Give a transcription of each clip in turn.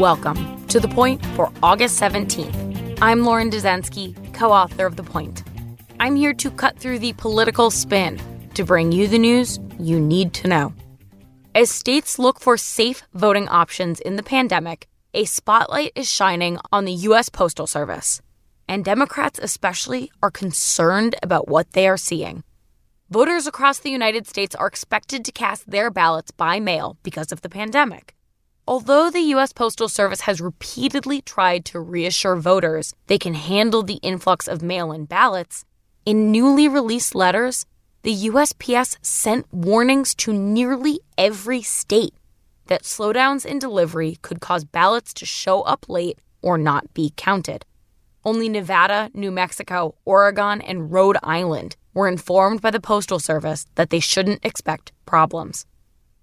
Welcome to The Point for August 17th. I'm Lauren Dezenski, co author of The Point. I'm here to cut through the political spin to bring you the news you need to know. As states look for safe voting options in the pandemic, a spotlight is shining on the U.S. Postal Service. And Democrats, especially, are concerned about what they are seeing. Voters across the United States are expected to cast their ballots by mail because of the pandemic. Although the U.S. Postal Service has repeatedly tried to reassure voters they can handle the influx of mail in ballots, in newly released letters, the USPS sent warnings to nearly every state that slowdowns in delivery could cause ballots to show up late or not be counted. Only Nevada, New Mexico, Oregon, and Rhode Island were informed by the Postal Service that they shouldn't expect problems.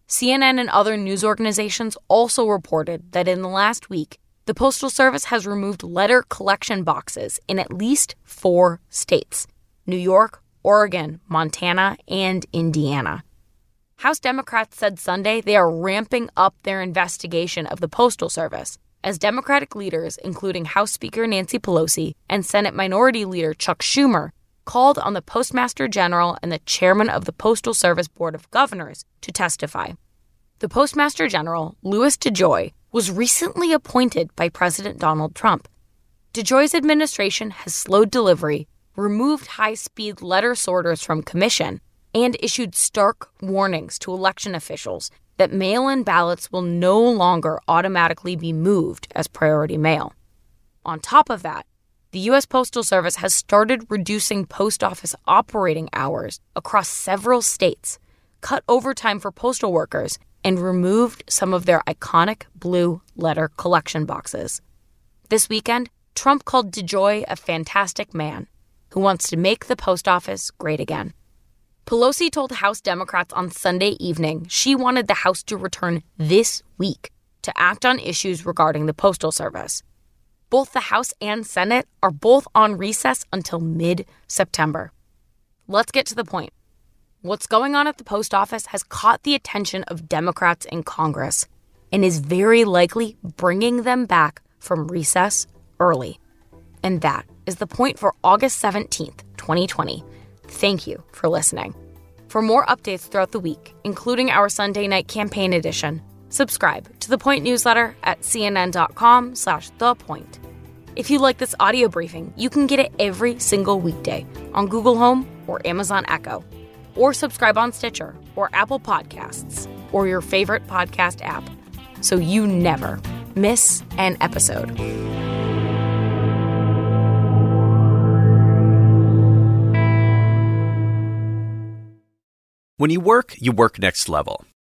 CNN and other news organizations also reported that in the last week, the Postal Service has removed letter collection boxes in at least four states New York, Oregon, Montana, and Indiana. House Democrats said Sunday they are ramping up their investigation of the Postal Service as Democratic leaders, including House Speaker Nancy Pelosi and Senate Minority Leader Chuck Schumer, called on the Postmaster General and the chairman of the Postal Service Board of Governors to testify. The Postmaster General, Louis DeJoy, was recently appointed by President Donald Trump. DeJoy's administration has slowed delivery, removed high speed letter sorters from commission, and issued stark warnings to election officials that mail in ballots will no longer automatically be moved as priority mail. On top of that, the U.S. Postal Service has started reducing post office operating hours across several states, cut overtime for postal workers, and removed some of their iconic blue letter collection boxes. This weekend, Trump called DeJoy a fantastic man who wants to make the post office great again. Pelosi told House Democrats on Sunday evening she wanted the House to return this week to act on issues regarding the Postal Service. Both the House and Senate are both on recess until mid September. Let's get to the point. What's going on at the post office has caught the attention of Democrats in Congress and is very likely bringing them back from recess early. And that is the point for August 17th, 2020. Thank you for listening. For more updates throughout the week, including our Sunday night campaign edition, subscribe to the Point newsletter at cnn.com slash thepoint. If you like this audio briefing, you can get it every single weekday on Google Home or Amazon Echo, or subscribe on Stitcher or Apple Podcasts or your favorite podcast app so you never miss an episode. When you work, you work next level.